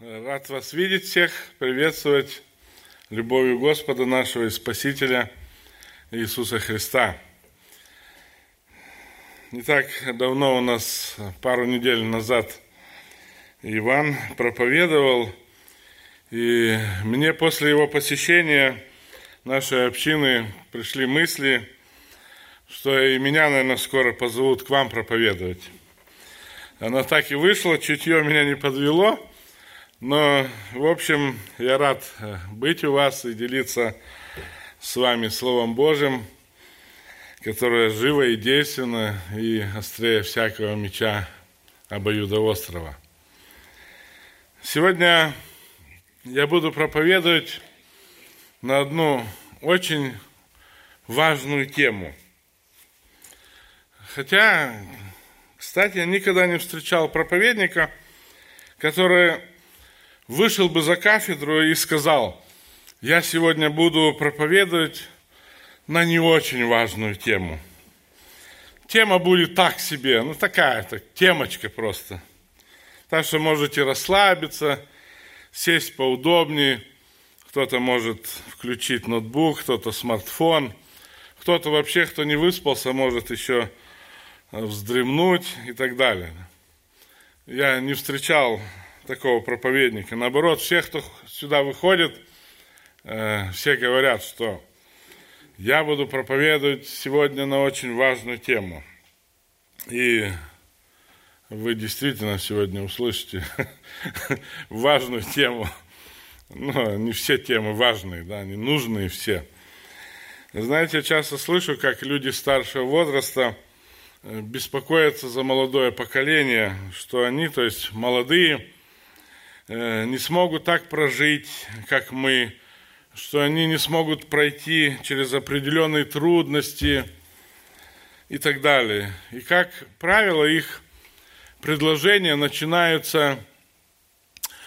Рад вас видеть всех, приветствовать любовью Господа нашего и Спасителя Иисуса Христа. Не так давно у нас, пару недель назад, Иван проповедовал, и мне после его посещения нашей общины пришли мысли, что и меня, наверное, скоро позовут к вам проповедовать. Оно так и вышло, чутье меня не подвело – но, в общем, я рад э, быть у вас и делиться с вами Словом Божьим, которое живо и действенно, и острее всякого меча обоюдоострого. Сегодня я буду проповедовать на одну очень важную тему. Хотя, кстати, я никогда не встречал проповедника, который вышел бы за кафедру и сказал, я сегодня буду проповедовать на не очень важную тему. Тема будет так себе, ну такая-то, темочка просто. Так что можете расслабиться, сесть поудобнее, кто-то может включить ноутбук, кто-то смартфон, кто-то вообще, кто не выспался, может еще вздремнуть и так далее. Я не встречал такого проповедника. Наоборот, все, кто сюда выходит, э, все говорят, что я буду проповедовать сегодня на очень важную тему. И вы действительно сегодня услышите важную тему. Ну, не все темы важные, да, они нужные все. Знаете, я часто слышу, как люди старшего возраста э, беспокоятся за молодое поколение, что они, то есть молодые, не смогут так прожить, как мы, что они не смогут пройти через определенные трудности и так далее. И как правило, их предложения начинаются,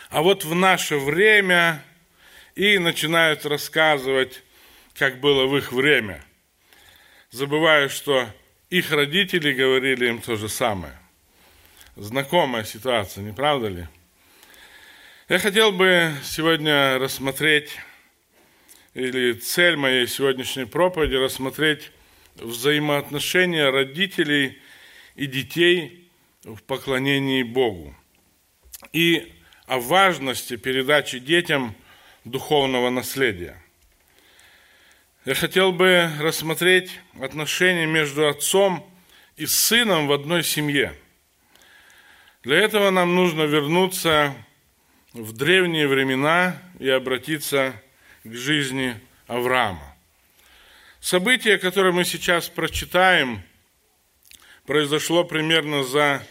а вот в наше время, и начинают рассказывать, как было в их время, забывая, что их родители говорили им то же самое. Знакомая ситуация, не правда ли? Я хотел бы сегодня рассмотреть, или цель моей сегодняшней проповеди рассмотреть взаимоотношения родителей и детей в поклонении Богу. И о важности передачи детям духовного наследия. Я хотел бы рассмотреть отношения между отцом и сыном в одной семье. Для этого нам нужно вернуться в древние времена и обратиться к жизни Авраама. Событие, которое мы сейчас прочитаем, произошло примерно за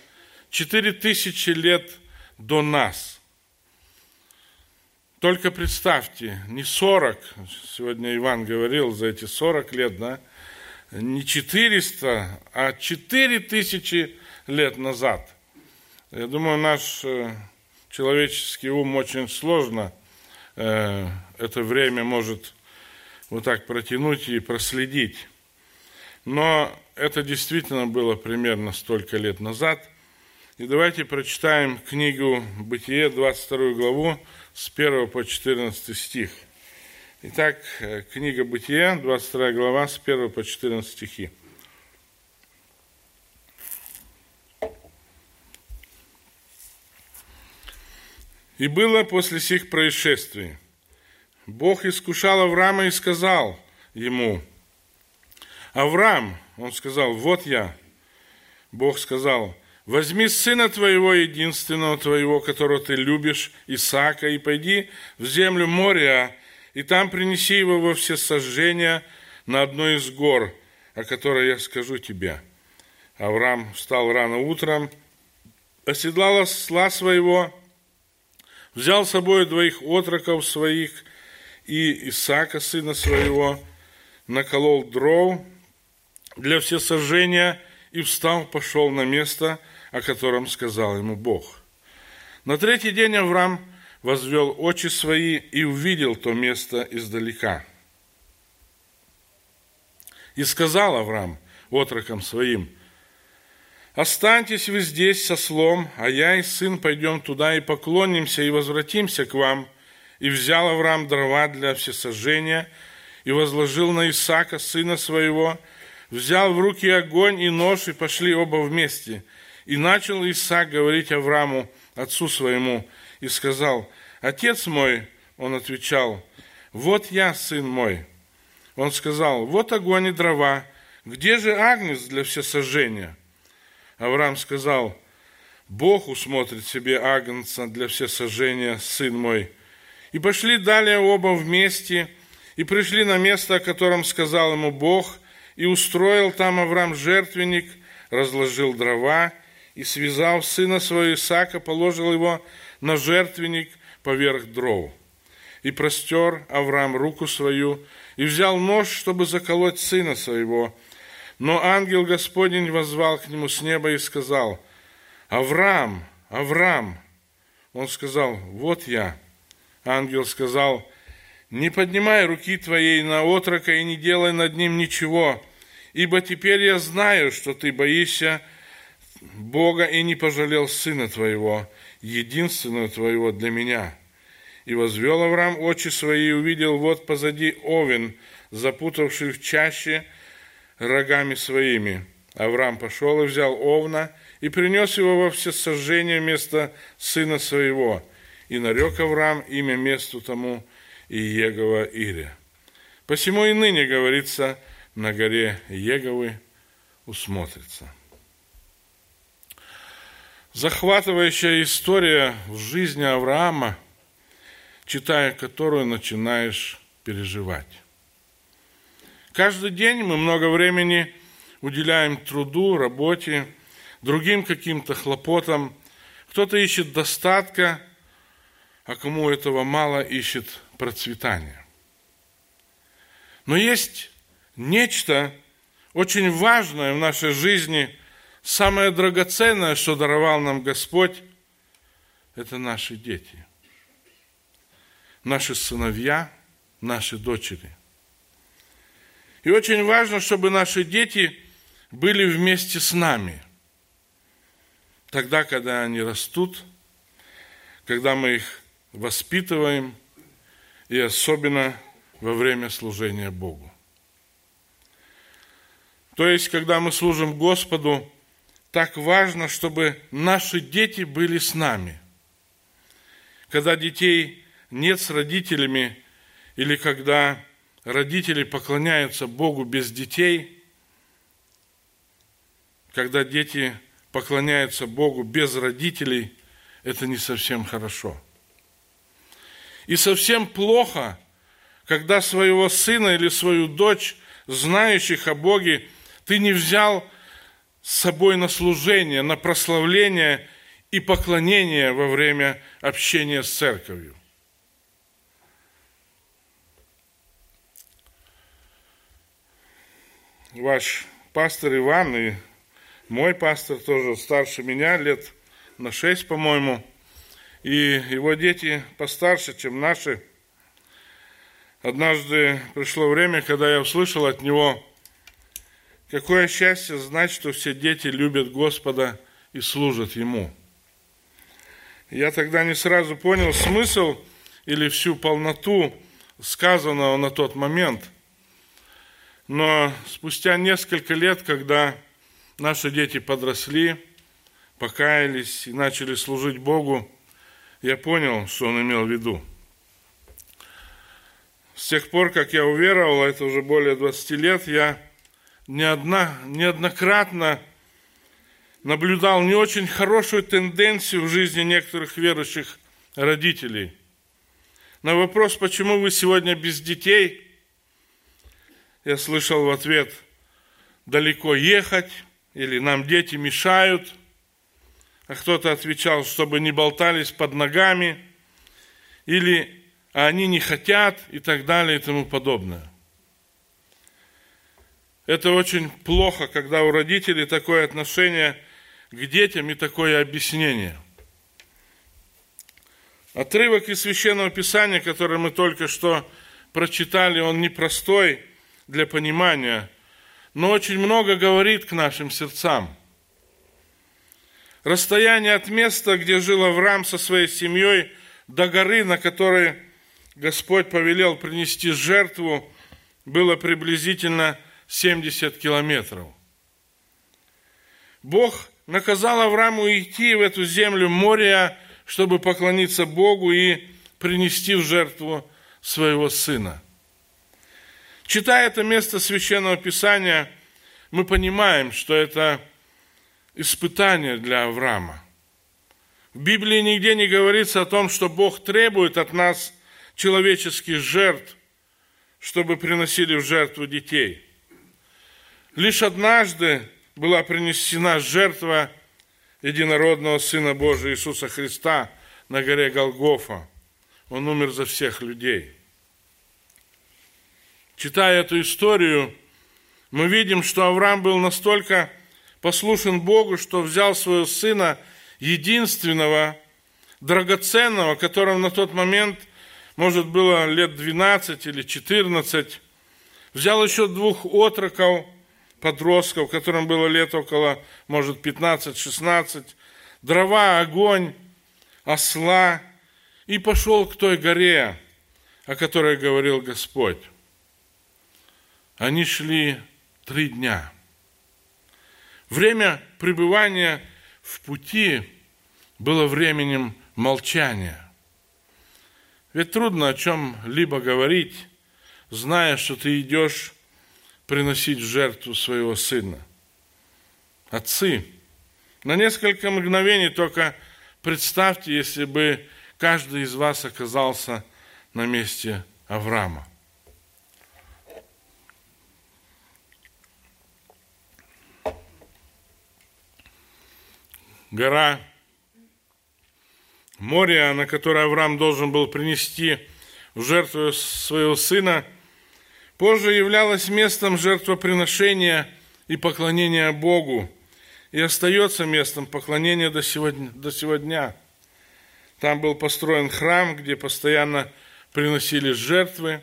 4000 лет до нас. Только представьте, не 40, сегодня Иван говорил за эти 40 лет, да, не 400, а 4000 лет назад. Я думаю, наш э, человеческий ум очень сложно э, это время может вот так протянуть и проследить. Но это действительно было примерно столько лет назад. И давайте прочитаем книгу «Бытие», 22 главу, с 1 по 14 стих. Итак, э, книга «Бытие», 22 глава, с 1 по 14 стихи. И было после сих происшествий. Бог искушал Авраама и сказал ему, Авраам, он сказал, вот я. Бог сказал, возьми сына твоего, единственного твоего, которого ты любишь, Исаака, и пойди в землю моря, и там принеси его во все сожжения на одной из гор, о которой я скажу тебе. Авраам встал рано утром, оседлал осла своего, взял с собой двоих отроков своих и Исаака, сына своего, наколол дров для всесожжения и встал, пошел на место, о котором сказал ему Бог. На третий день Авраам возвел очи свои и увидел то место издалека. И сказал Авраам отрокам своим, Останьтесь вы здесь со слом, а я и сын пойдем туда и поклонимся и возвратимся к вам. И взял Авраам дрова для всесожжения и возложил на Исаака, сына своего, взял в руки огонь и нож, и пошли оба вместе. И начал Исаак говорить Аврааму, отцу своему, и сказал, «Отец мой», он отвечал, «Вот я, сын мой». Он сказал, «Вот огонь и дрова, где же агнец для всесожжения?» Авраам сказал, Бог усмотрит себе агнца для всесожжения, сын мой. И пошли далее оба вместе, и пришли на место, о котором сказал ему Бог, и устроил там Авраам жертвенник, разложил дрова, и, связав сына своего Исаака, положил его на жертвенник поверх дров. И простер Авраам руку свою, и взял нож, чтобы заколоть сына своего, но ангел Господень возвал к нему с неба и сказал, «Авраам, Авраам!» Он сказал, «Вот я». Ангел сказал, «Не поднимай руки твоей на отрока и не делай над ним ничего, ибо теперь я знаю, что ты боишься Бога и не пожалел сына твоего, единственного твоего для меня». И возвел Авраам очи свои и увидел вот позади овен, запутавший в чаще, рогами своими. Авраам пошел и взял овна и принес его во всесожжение вместо сына своего. И нарек Авраам имя месту тому Иегова Ире. Посему и ныне говорится, на горе Еговы усмотрится. Захватывающая история в жизни Авраама, читая которую начинаешь переживать. Каждый день мы много времени уделяем труду, работе, другим каким-то хлопотам. Кто-то ищет достатка, а кому этого мало, ищет процветания. Но есть нечто очень важное в нашей жизни, самое драгоценное, что даровал нам Господь, это наши дети, наши сыновья, наши дочери – и очень важно, чтобы наши дети были вместе с нами. Тогда, когда они растут, когда мы их воспитываем, и особенно во время служения Богу. То есть, когда мы служим Господу, так важно, чтобы наши дети были с нами. Когда детей нет с родителями, или когда родители поклоняются Богу без детей, когда дети поклоняются Богу без родителей, это не совсем хорошо. И совсем плохо, когда своего сына или свою дочь, знающих о Боге, ты не взял с собой на служение, на прославление и поклонение во время общения с церковью. Ваш пастор Иван и мой пастор тоже старше меня, лет на шесть, по-моему, и его дети постарше, чем наши. Однажды пришло время, когда я услышал от него, какое счастье знать, что все дети любят Господа и служат Ему. Я тогда не сразу понял смысл или всю полноту сказанного на тот момент – но спустя несколько лет, когда наши дети подросли, покаялись и начали служить Богу, я понял, что он имел в виду. С тех пор, как я уверовал, это уже более 20 лет, я не одна, неоднократно наблюдал не очень хорошую тенденцию в жизни некоторых верующих родителей. На вопрос, почему вы сегодня без детей – я слышал в ответ, далеко ехать, или нам дети мешают, а кто-то отвечал, чтобы не болтались под ногами, или а они не хотят, и так далее, и тому подобное. Это очень плохо, когда у родителей такое отношение к детям и такое объяснение. Отрывок из Священного Писания, который мы только что прочитали, он непростой – для понимания, но очень много говорит к нашим сердцам. Расстояние от места, где жил Авраам со своей семьей, до горы, на которой Господь повелел принести жертву, было приблизительно 70 километров. Бог наказал Аврааму идти в эту землю моря, чтобы поклониться Богу и принести в жертву своего сына. Читая это место Священного Писания, мы понимаем, что это испытание для Авраама. В Библии нигде не говорится о том, что Бог требует от нас человеческих жертв, чтобы приносили в жертву детей. Лишь однажды была принесена жертва единородного Сына Божия Иисуса Христа на горе Голгофа. Он умер за всех людей. Читая эту историю, мы видим, что Авраам был настолько послушен Богу, что взял своего сына, единственного, драгоценного, которому на тот момент, может, было лет 12 или 14, взял еще двух отроков – подростков, которым было лет около, может, 15-16, дрова, огонь, осла, и пошел к той горе, о которой говорил Господь. Они шли три дня. Время пребывания в пути было временем молчания. Ведь трудно о чем-либо говорить, зная, что ты идешь приносить в жертву своего сына. Отцы, на несколько мгновений только представьте, если бы каждый из вас оказался на месте Авраама. Гора Мория, на которой Авраам должен был принести в жертву своего сына – позже являлась местом жертвоприношения и поклонения Богу и остается местом поклонения до сегодня. До сегодня. Там был построен храм, где постоянно приносили жертвы.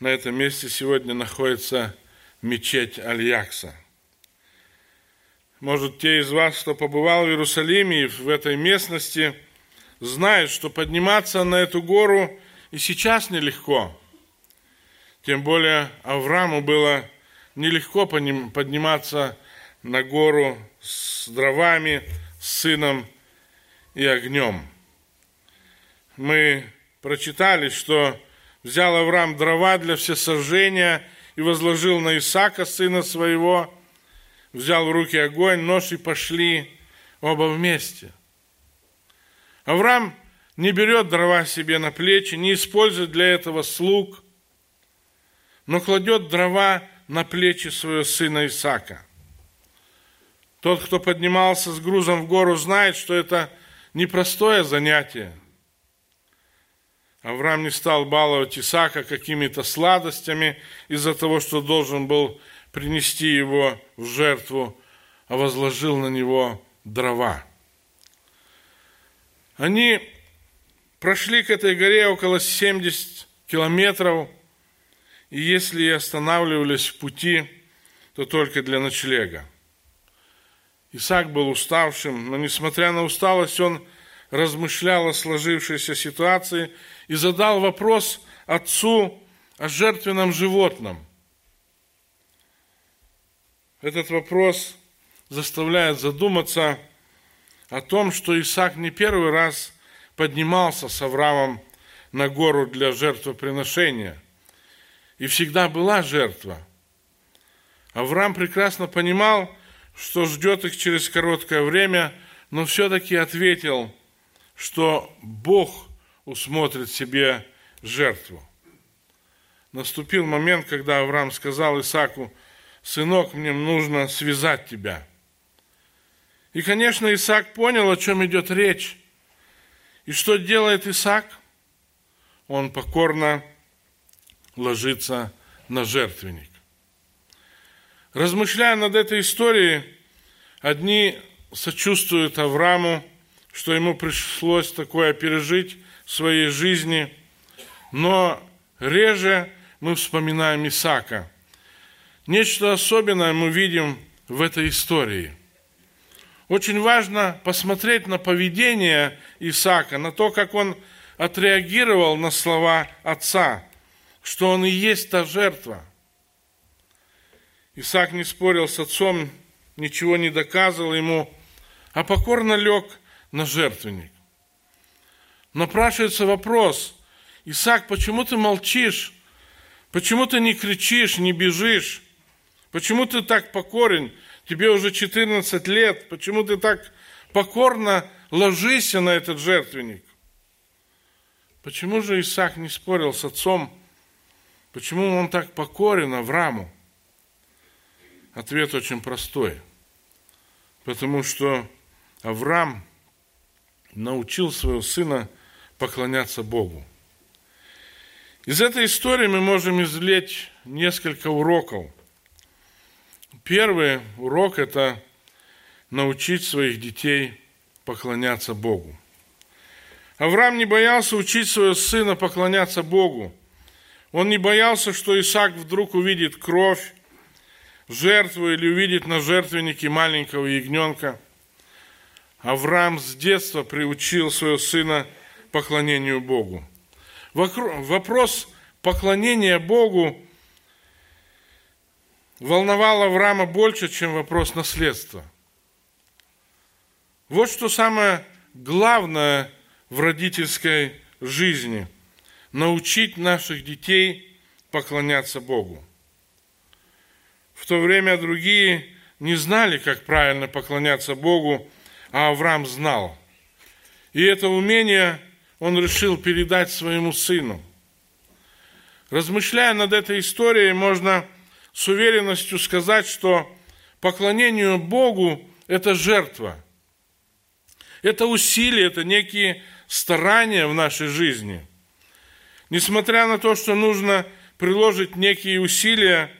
На этом месте сегодня находится мечеть Аль-Якса. Может, те из вас, кто побывал в Иерусалиме и в этой местности, знают, что подниматься на эту гору и сейчас нелегко – тем более Аврааму было нелегко подниматься на гору с дровами, с сыном и огнем. Мы прочитали, что взял Авраам дрова для всесожжения и возложил на Исаака, сына своего, взял в руки огонь, нож и пошли оба вместе. Авраам не берет дрова себе на плечи, не использует для этого слуг – но кладет дрова на плечи своего сына Исака. Тот, кто поднимался с грузом в гору, знает, что это непростое занятие. Авраам не стал баловать Исаака какими-то сладостями из-за того, что должен был принести его в жертву, а возложил на него дрова. Они прошли к этой горе около 70 километров – и если и останавливались в пути, то только для ночлега. Исаак был уставшим, но несмотря на усталость, он размышлял о сложившейся ситуации и задал вопрос отцу о жертвенном животном. Этот вопрос заставляет задуматься о том, что Исаак не первый раз поднимался с Авраамом на гору для жертвоприношения – и всегда была жертва. Авраам прекрасно понимал, что ждет их через короткое время, но все-таки ответил, что Бог усмотрит себе жертву. Наступил момент, когда Авраам сказал Исаку, «Сынок, мне нужно связать тебя». И, конечно, Исаак понял, о чем идет речь. И что делает Исаак? Он покорно ложится на жертвенник. Размышляя над этой историей, одни сочувствуют Аврааму, что ему пришлось такое пережить в своей жизни, но реже мы вспоминаем Исаака. Нечто особенное мы видим в этой истории. Очень важно посмотреть на поведение Исаака, на то, как он отреагировал на слова отца, что он и есть та жертва. Исаак не спорил с отцом, ничего не доказывал ему, а покорно лег на жертвенник. Напрашивается вопрос, Исаак, почему ты молчишь? Почему ты не кричишь, не бежишь? Почему ты так покорен? Тебе уже 14 лет. Почему ты так покорно ложишься на этот жертвенник? Почему же Исаак не спорил с отцом? Почему он так покорен Аврааму? Ответ очень простой. Потому что Авраам научил своего сына поклоняться Богу. Из этой истории мы можем извлечь несколько уроков. Первый урок – это научить своих детей поклоняться Богу. Авраам не боялся учить своего сына поклоняться Богу. Он не боялся, что Исаак вдруг увидит кровь, жертву или увидит на жертвеннике маленького ягненка. Авраам с детства приучил своего сына поклонению Богу. Вопрос поклонения Богу волновал Авраама больше, чем вопрос наследства. Вот что самое главное в родительской жизни – научить наших детей поклоняться Богу. В то время другие не знали, как правильно поклоняться Богу, а Авраам знал. И это умение он решил передать своему сыну. Размышляя над этой историей, можно с уверенностью сказать, что поклонению Богу – это жертва. Это усилие, это некие старания в нашей жизни. Несмотря на то, что нужно приложить некие усилия,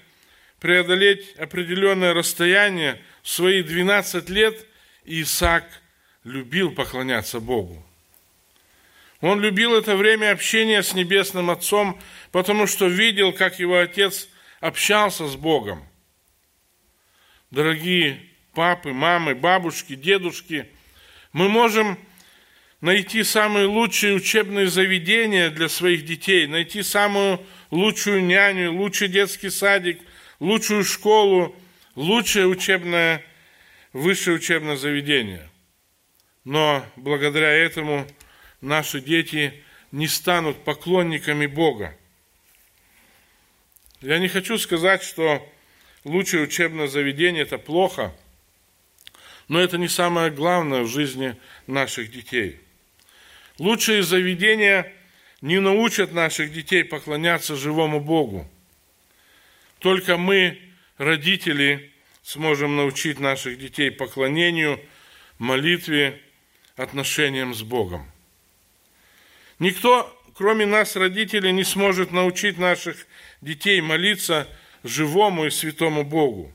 преодолеть определенное расстояние, в свои 12 лет Исаак любил поклоняться Богу. Он любил это время общения с Небесным Отцом, потому что видел, как его отец общался с Богом. Дорогие папы, мамы, бабушки, дедушки, мы можем найти самые лучшие учебные заведения для своих детей, найти самую лучшую няню, лучший детский садик, лучшую школу, лучшее учебное, высшее учебное заведение. Но благодаря этому – наши дети не станут поклонниками Бога. Я не хочу сказать, что лучшее учебное заведение – это плохо, но это не самое главное в жизни наших детей. Лучшие заведения не научат наших детей поклоняться живому Богу. Только мы, родители, сможем научить наших детей поклонению, молитве, отношениям с Богом. Никто, кроме нас, родителей, не сможет научить наших детей молиться живому и святому Богу.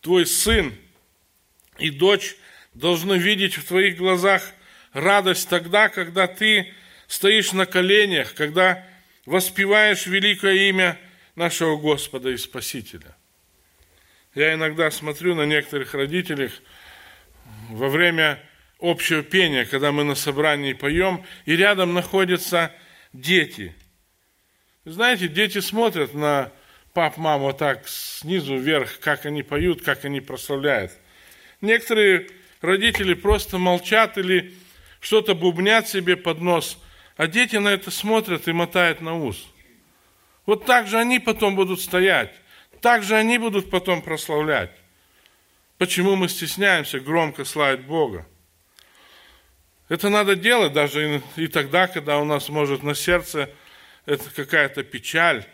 Твой сын и дочь должны видеть в твоих глазах радость тогда, когда ты стоишь на коленях, когда воспеваешь великое имя нашего Господа и Спасителя. Я иногда смотрю на некоторых родителей во время общего пения, когда мы на собрании поем, и рядом находятся дети. Знаете, дети смотрят на пап, маму так снизу вверх, как они поют, как они прославляют. Некоторые родители просто молчат или что-то бубнят себе под нос, а дети на это смотрят и мотают на ус. Вот так же они потом будут стоять, так же они будут потом прославлять. Почему мы стесняемся громко славить Бога? Это надо делать даже и тогда, когда у нас может на сердце это какая-то печаль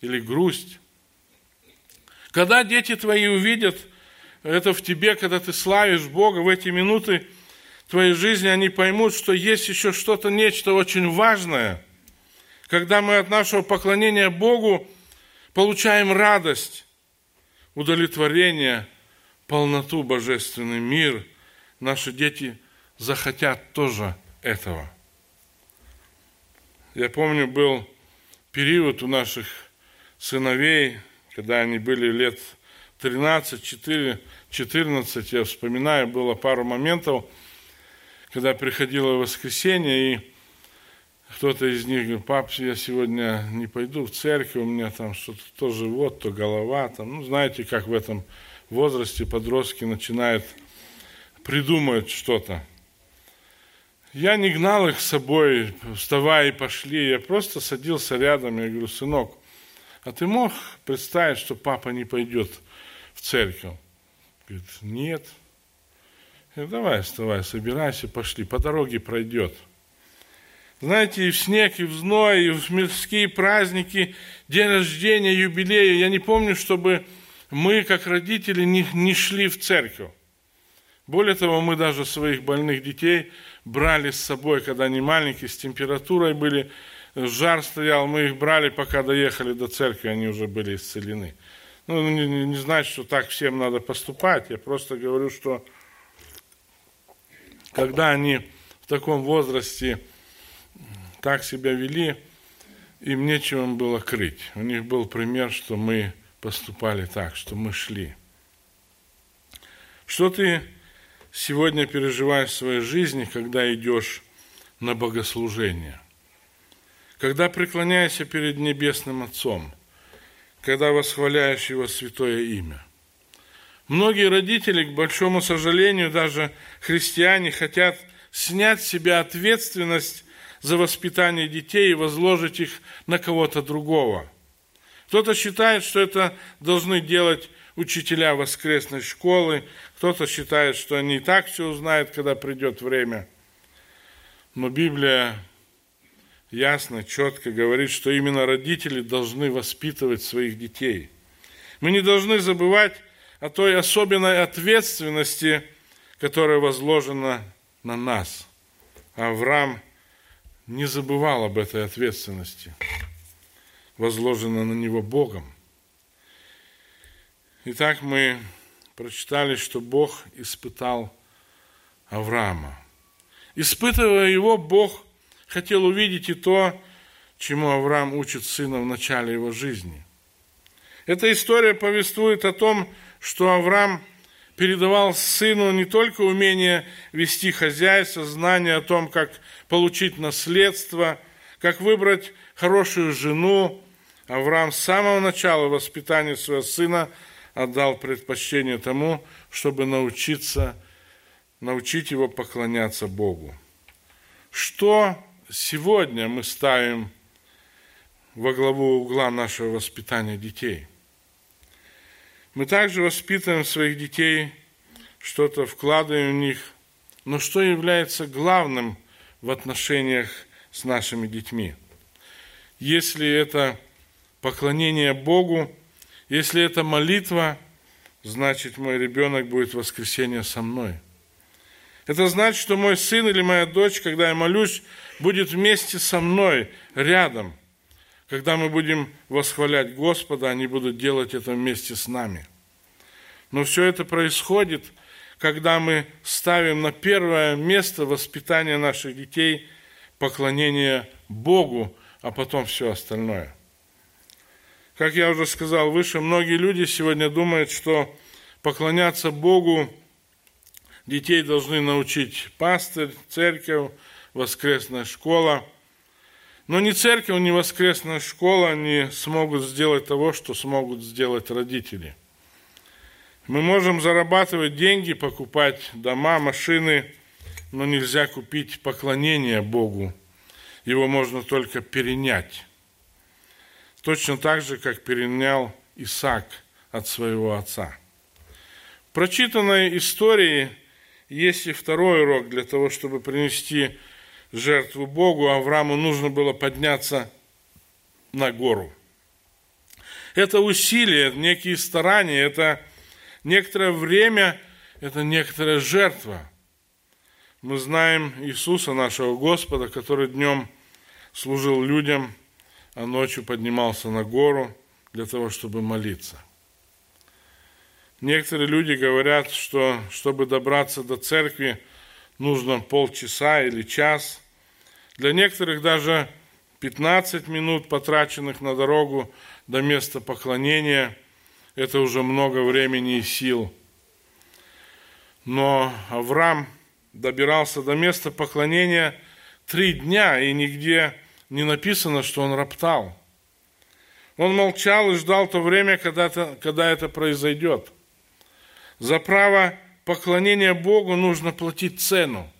или грусть. Когда дети твои увидят это в тебе, когда ты славишь Бога, в эти минуты твоей жизни они поймут, что есть еще что-то, нечто очень важное. Когда мы от нашего поклонения Богу получаем радость, удовлетворение, полноту, божественный мир, наши дети – захотят тоже этого. Я помню, был период у наших сыновей, когда они были лет 13, 4, 14, я вспоминаю, было пару моментов, когда приходило воскресенье, и кто-то из них говорит, пап, я сегодня не пойду в церковь, у меня там что-то то живот, то голова. Там. Ну, знаете, как в этом возрасте подростки начинают придумывать что-то. Я не гнал их с собой, вставай и пошли. Я просто садился рядом, я говорю, сынок, а ты мог представить, что папа не пойдет в церковь? Говорит, нет. Я говорю, давай, вставай, собирайся, пошли, по дороге пройдет. Знаете, и в снег, и в зной, и в мирские праздники, день рождения, юбилея. Я не помню, чтобы мы, как родители, не, не шли в церковь. Более того, мы даже своих больных детей брали с собой, когда они маленькие, с температурой были, жар стоял, мы их брали, пока доехали до церкви, они уже были исцелены. Ну, не, не, не значит, что так всем надо поступать, я просто говорю, что когда они в таком возрасте так себя вели, им нечего было крыть. У них был пример, что мы поступали так, что мы шли. Что ты сегодня переживаешь в своей жизни, когда идешь на богослужение? Когда преклоняешься перед Небесным Отцом? Когда восхваляешь Его святое имя? Многие родители, к большому сожалению, даже христиане, хотят снять с себя ответственность за воспитание детей и возложить их на кого-то другого. Кто-то считает, что это должны делать учителя воскресной школы, кто-то считает, что они и так все узнают, когда придет время. Но Библия ясно, четко говорит, что именно родители должны воспитывать своих детей. Мы не должны забывать о той особенной ответственности, которая возложена на нас. Авраам – не забывал об этой ответственности, возложенной на него Богом. Итак, мы прочитали, что Бог испытал Авраама. Испытывая его, Бог хотел увидеть и то, чему Авраам учит сына в начале его жизни. Эта история повествует о том, что Авраам передавал сыну не только умение вести хозяйство, знание о том, как получить наследство, как выбрать хорошую жену. Авраам с самого начала воспитания своего сына отдал предпочтение тому, чтобы научиться, научить его поклоняться Богу. Что сегодня мы ставим во главу угла нашего воспитания детей – мы также воспитываем своих детей, что-то вкладываем в них. Но что является главным в отношениях с нашими детьми? Если это поклонение Богу, если это молитва, значит, мой ребенок будет в воскресенье со мной. Это значит, что мой сын или моя дочь, когда я молюсь, будет вместе со мной, рядом – когда мы будем восхвалять Господа, они будут делать это вместе с нами. Но все это происходит, когда мы ставим на первое место воспитание наших детей, поклонение Богу, а потом все остальное. Как я уже сказал выше, многие люди сегодня думают, что поклоняться Богу детей должны научить пастырь, церковь, воскресная школа – но ни церковь, ни воскресная школа не смогут сделать того, что смогут сделать родители. Мы можем зарабатывать деньги, покупать дома, машины, но нельзя купить поклонение Богу. Его можно только перенять. Точно так же, как перенял Исаак от своего отца. В прочитанной истории есть и второй урок для того, чтобы принести жертву Богу, Аврааму нужно было подняться на гору. Это усилие, некие старания, это некоторое время, это некоторая жертва. Мы знаем Иисуса, нашего Господа, который днем служил людям, а ночью поднимался на гору для того, чтобы молиться. Некоторые люди говорят, что чтобы добраться до церкви, нужно полчаса или час – для некоторых даже 15 минут, потраченных на дорогу до места поклонения, это уже много времени и сил. Но Авраам добирался до места поклонения три дня, и нигде не написано, что он роптал. Он молчал и ждал то время, когда это, когда это произойдет. За право поклонения Богу нужно платить цену.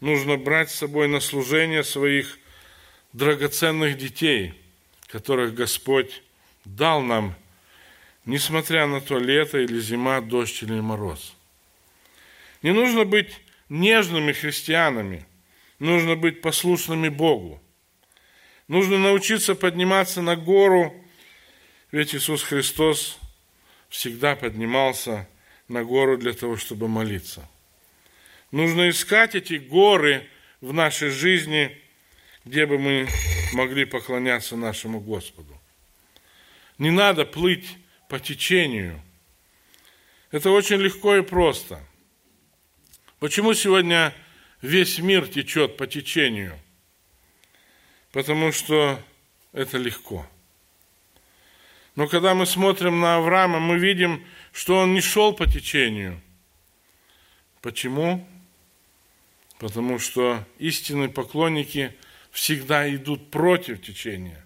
Нужно брать с собой на служение своих драгоценных детей, которых Господь дал нам, несмотря на то, лето или зима, дождь или мороз. Не нужно быть нежными христианами, нужно быть послушными Богу. Нужно научиться подниматься на гору, ведь Иисус Христос всегда поднимался на гору для того, чтобы молиться. Нужно искать эти горы в нашей жизни, где бы мы могли поклоняться нашему Господу. Не надо плыть по течению. Это очень легко и просто. Почему сегодня весь мир течет по течению? Потому что это легко. Но когда мы смотрим на Авраама, мы видим, что он не шел по течению. Почему? Потому что истинные поклонники всегда идут против течения.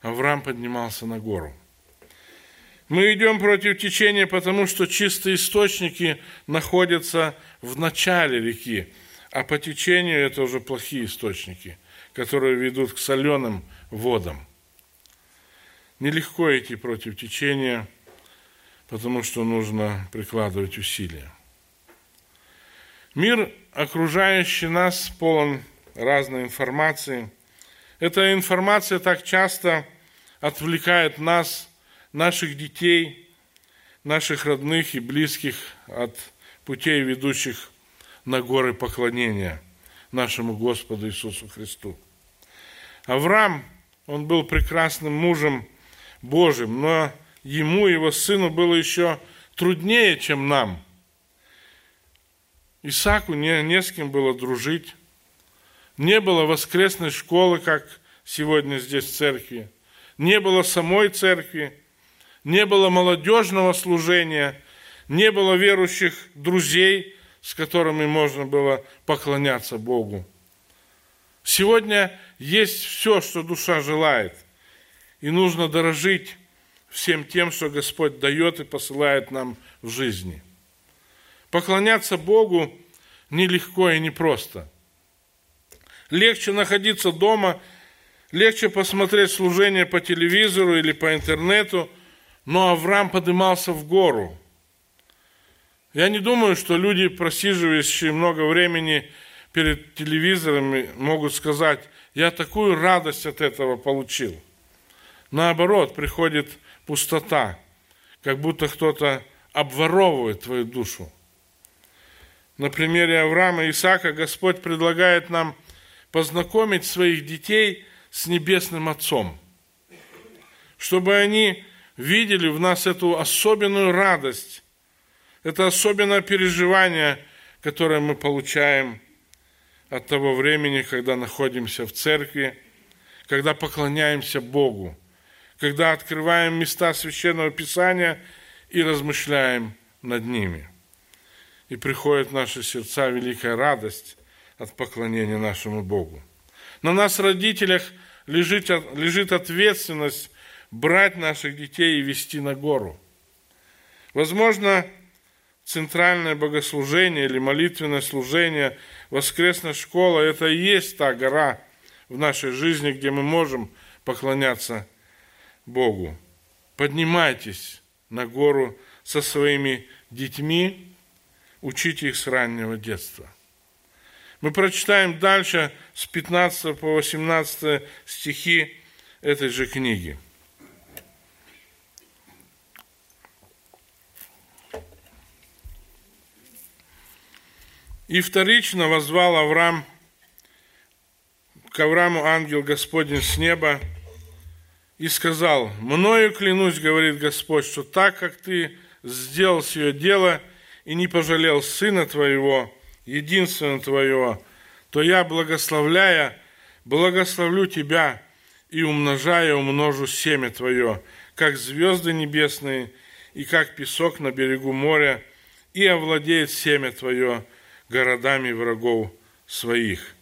Авраам поднимался на гору. Мы идем против течения, потому что чистые источники находятся в начале реки, а по течению это уже плохие источники, которые ведут к соленым водам. Нелегко идти против течения, потому что нужно прикладывать усилия. Мир, окружающий нас, полон разной информации. Эта информация так часто отвлекает нас, наших детей, наших родных и близких от путей, ведущих на горы поклонения нашему Господу Иисусу Христу. Авраам, он был прекрасным мужем Божьим, но ему, его сыну было еще труднее, чем нам. Исааку не, не с кем было дружить. Не было воскресной школы, как сегодня здесь в церкви не было самой церкви, не было молодежного служения, не было верующих друзей, с которыми можно было поклоняться Богу. Сегодня есть все, что душа желает, и нужно дорожить всем тем, что Господь дает и посылает нам в жизни. Поклоняться Богу нелегко и непросто. Легче находиться дома – Легче посмотреть служение по телевизору или по интернету, но Авраам поднимался в гору. Я не думаю, что люди, просиживающие много времени перед телевизорами, могут сказать, я такую радость от этого получил. Наоборот, приходит пустота, как будто кто-то обворовывает твою душу. На примере Авраама и Исаака Господь предлагает нам познакомить своих детей с Небесным Отцом, чтобы они видели в нас эту особенную радость, это особенное переживание, которое мы получаем от того времени, когда находимся в церкви, когда поклоняемся Богу, когда открываем места Священного Писания и размышляем над ними. И приходит в наши сердца великая радость от поклонения нашему Богу. На нас, родителях, лежит, лежит ответственность брать наших детей и вести на гору. Возможно, центральное богослужение или молитвенное служение, воскресная школа – это и есть та гора в нашей жизни, где мы можем поклоняться Богу. Поднимайтесь на гору со своими детьми, учите их с раннего детства. Мы прочитаем дальше с 15 по 18 стихи этой же книги. И вторично возвал Авраам к Аврааму ангел Господень с неба и сказал, «Мною клянусь, говорит Господь, что так, как ты сделал свое дело и не пожалел сына твоего, единственного Твоего, то я, благословляя, благословлю Тебя и умножая, умножу семя Твое, как звезды небесные и как песок на берегу моря, и овладеет семя твое городами врагов своих.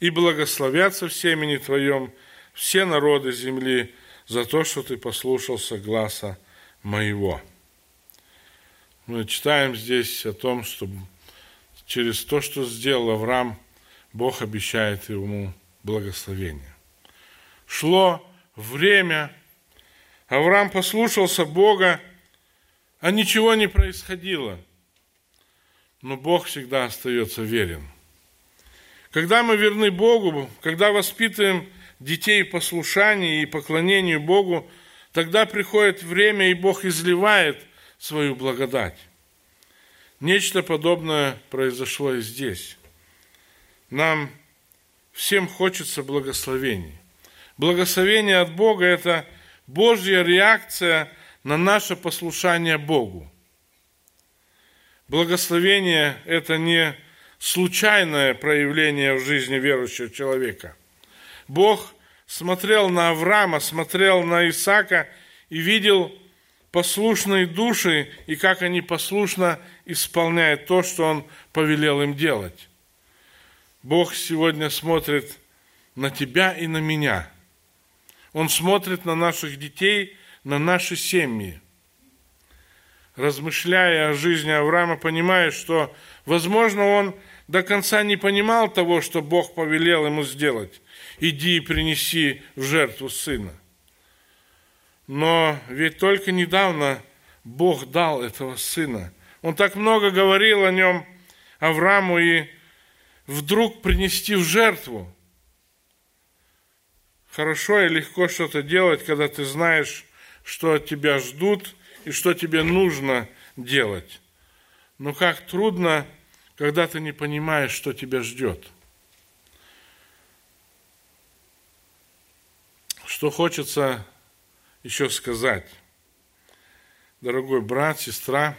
И благословятся в семени твоем все народы земли за то, что ты послушался гласа моего. Мы читаем здесь о том, что через то, что сделал Авраам, Бог обещает ему благословение. Шло время, Авраам послушался Бога, а ничего не происходило. Но Бог всегда остается верен. Когда мы верны Богу, когда воспитываем детей в послушании и поклонению Богу, тогда приходит время, и Бог изливает свою благодать. Нечто подобное произошло и здесь. Нам всем хочется благословений. Благословение от Бога – это Божья реакция на наше послушание Богу. Благословение – это не случайное проявление в жизни верующего человека. Бог смотрел на Авраама, смотрел на Исаака и видел послушные души и как они послушно исполняют то, что Он повелел им делать. Бог сегодня смотрит на тебя и на меня – он смотрит на наших детей, на наши семьи. Размышляя о жизни Авраама, понимает, что, возможно, он до конца не понимал того, что Бог повелел ему сделать. Иди и принеси в жертву сына. Но ведь только недавно Бог дал этого сына. Он так много говорил о нем, Аврааму, и вдруг принести в жертву – хорошо и легко что-то делать, когда ты знаешь, что от тебя ждут и что тебе нужно делать. Но как трудно, когда ты не понимаешь, что тебя ждет. Что хочется еще сказать. Дорогой брат, сестра,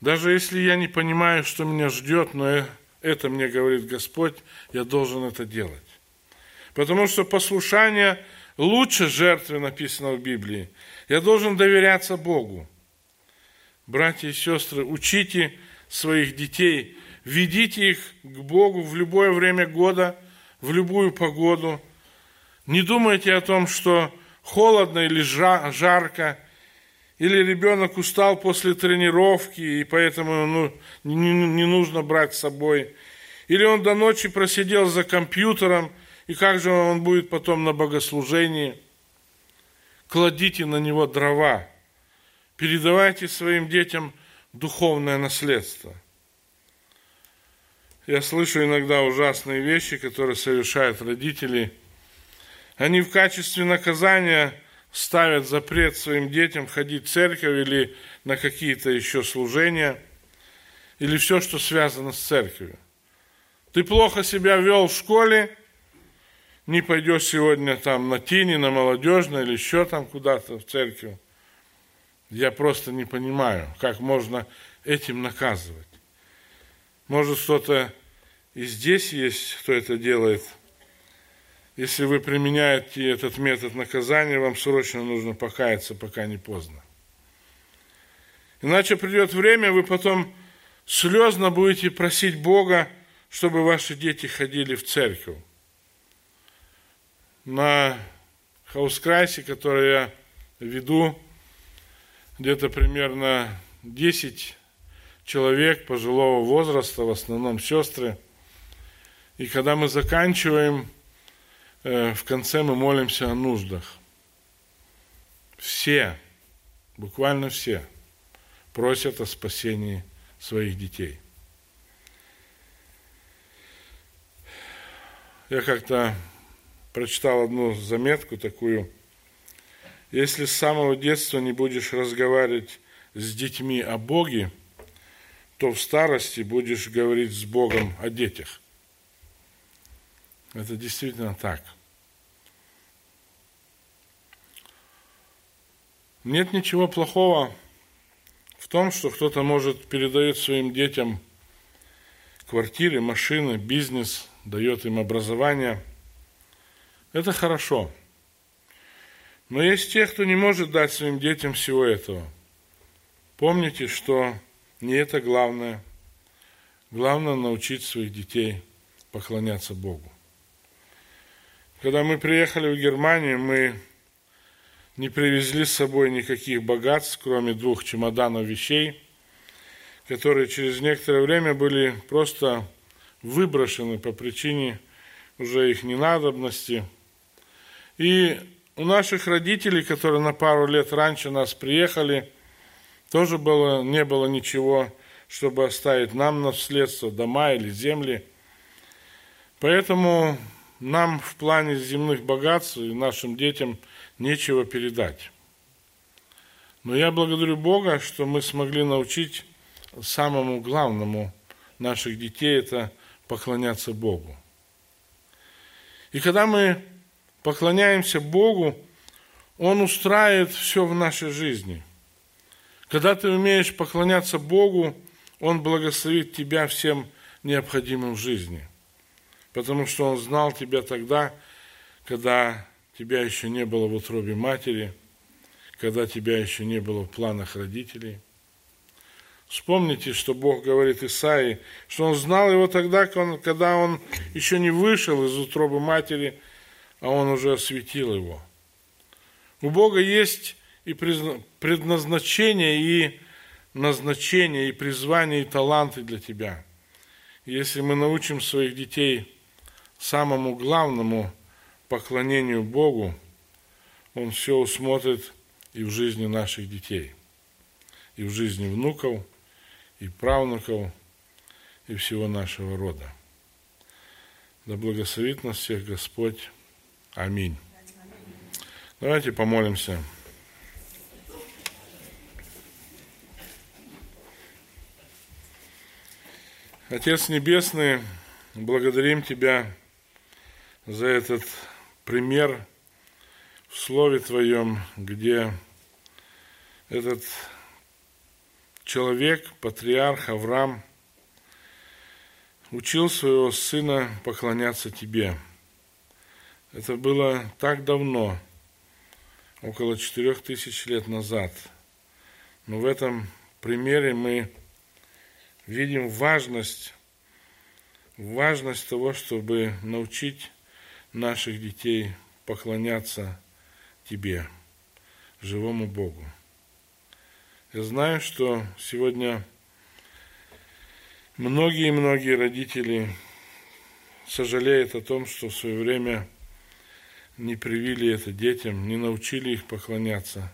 даже если я не понимаю, что меня ждет, но это мне говорит Господь, я должен это делать. Потому что послушание лучше жертвы, написано в Библии. Я должен доверяться Богу. Братья и сестры, учите своих детей, ведите их к Богу в любое время года, в любую погоду. Не думайте о том, что холодно или жарко, или ребенок устал после тренировки, и поэтому ну, не, не нужно брать с собой. Или он до ночи просидел за компьютером, и как же он будет потом на богослужении? Кладите на него дрова. Передавайте своим детям духовное наследство. Я слышу иногда ужасные вещи, которые совершают родители. Они в качестве наказания ставят запрет своим детям ходить в церковь или на какие-то еще служения, или все, что связано с церковью. Ты плохо себя вел в школе, не пойдешь сегодня там на тени, на молодежное или еще там куда-то в церковь. Я просто не понимаю, как можно этим наказывать. Может, что-то и здесь есть, кто это делает. Если вы применяете этот метод наказания, вам срочно нужно покаяться, пока не поздно. Иначе придет время, вы потом слезно будете просить Бога, чтобы ваши дети ходили в церковь на хаускрайсе, который я веду, где-то примерно 10 человек пожилого возраста, в основном сестры. И когда мы заканчиваем, э, в конце мы молимся о нуждах. Все, буквально все, просят о спасении своих детей. Я как-то прочитал одну заметку такую. Если с самого детства не будешь разговаривать с детьми о Боге, то в старости будешь говорить с Богом о детях. Это действительно так. Нет ничего плохого в том, что кто-то может передает своим детям квартиры, машины, бизнес, дает им образование – это хорошо. Но есть те, кто не может дать своим детям всего этого. Помните, что не это главное. Главное научить своих детей поклоняться Богу. Когда мы приехали в Германию, мы не привезли с собой никаких богатств, кроме двух чемоданов вещей, которые через некоторое время были просто выброшены по причине уже их ненадобности. И у наших родителей, которые на пару лет раньше нас приехали, тоже было, не было ничего, чтобы оставить нам наследство, дома или земли. Поэтому нам в плане земных богатств и нашим детям нечего передать. Но я благодарю Бога, что мы смогли научить самому главному наших детей – это поклоняться Богу. И когда мы поклоняемся Богу, Он устраивает все в нашей жизни. Когда ты умеешь поклоняться Богу, Он благословит тебя всем необходимым в жизни – потому что Он знал тебя тогда, когда тебя еще не было в утробе матери, когда тебя еще не было в планах родителей. Вспомните, что Бог говорит Исаии, что Он знал его тогда, когда он еще не вышел из утробы матери, а Он уже осветил его. У Бога есть и предназначение, и назначение, и призвание, и таланты для тебя. Если мы научим своих детей самому главному поклонению Богу, Он все усмотрит и в жизни наших детей, и в жизни внуков, и правнуков, и всего нашего рода. Да благословит нас всех Господь. Аминь. Давайте помолимся. Отец Небесный, благодарим Тебя за этот пример в Слове Твоем, где этот человек, патриарх Авраам, учил своего сына поклоняться Тебе. Это было так давно, около четырех тысяч лет назад. Но в этом примере мы видим важность, важность того, чтобы научить наших детей поклоняться Тебе, живому Богу. Я знаю, что сегодня многие-многие родители сожалеют о том, что в свое время не привили это детям, не научили их поклоняться,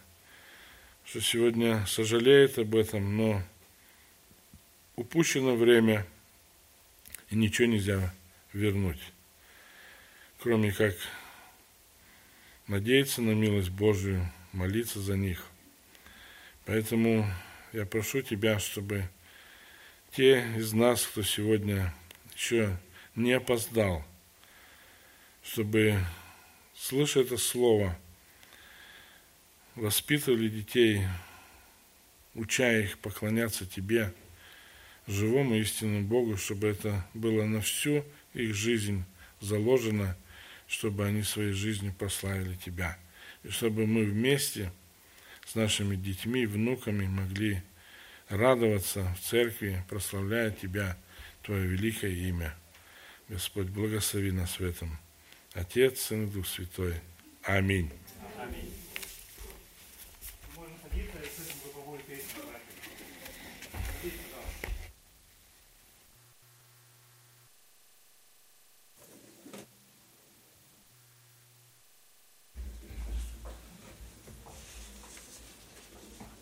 что сегодня сожалеют об этом, но упущено время, и ничего нельзя вернуть кроме как надеяться на милость Божию, молиться за них. Поэтому я прошу Тебя, чтобы те из нас, кто сегодня еще не опоздал, чтобы, слыша это слово, воспитывали детей, уча их поклоняться Тебе, живому истинному Богу, чтобы это было на всю их жизнь заложено – чтобы они своей жизнью прославили Тебя. И чтобы мы вместе с нашими детьми внуками могли радоваться в церкви, прославляя Тебя, Твое великое имя. Господь, благослови нас в этом. Отец, Сын и Дух Святой. Аминь. Аминь.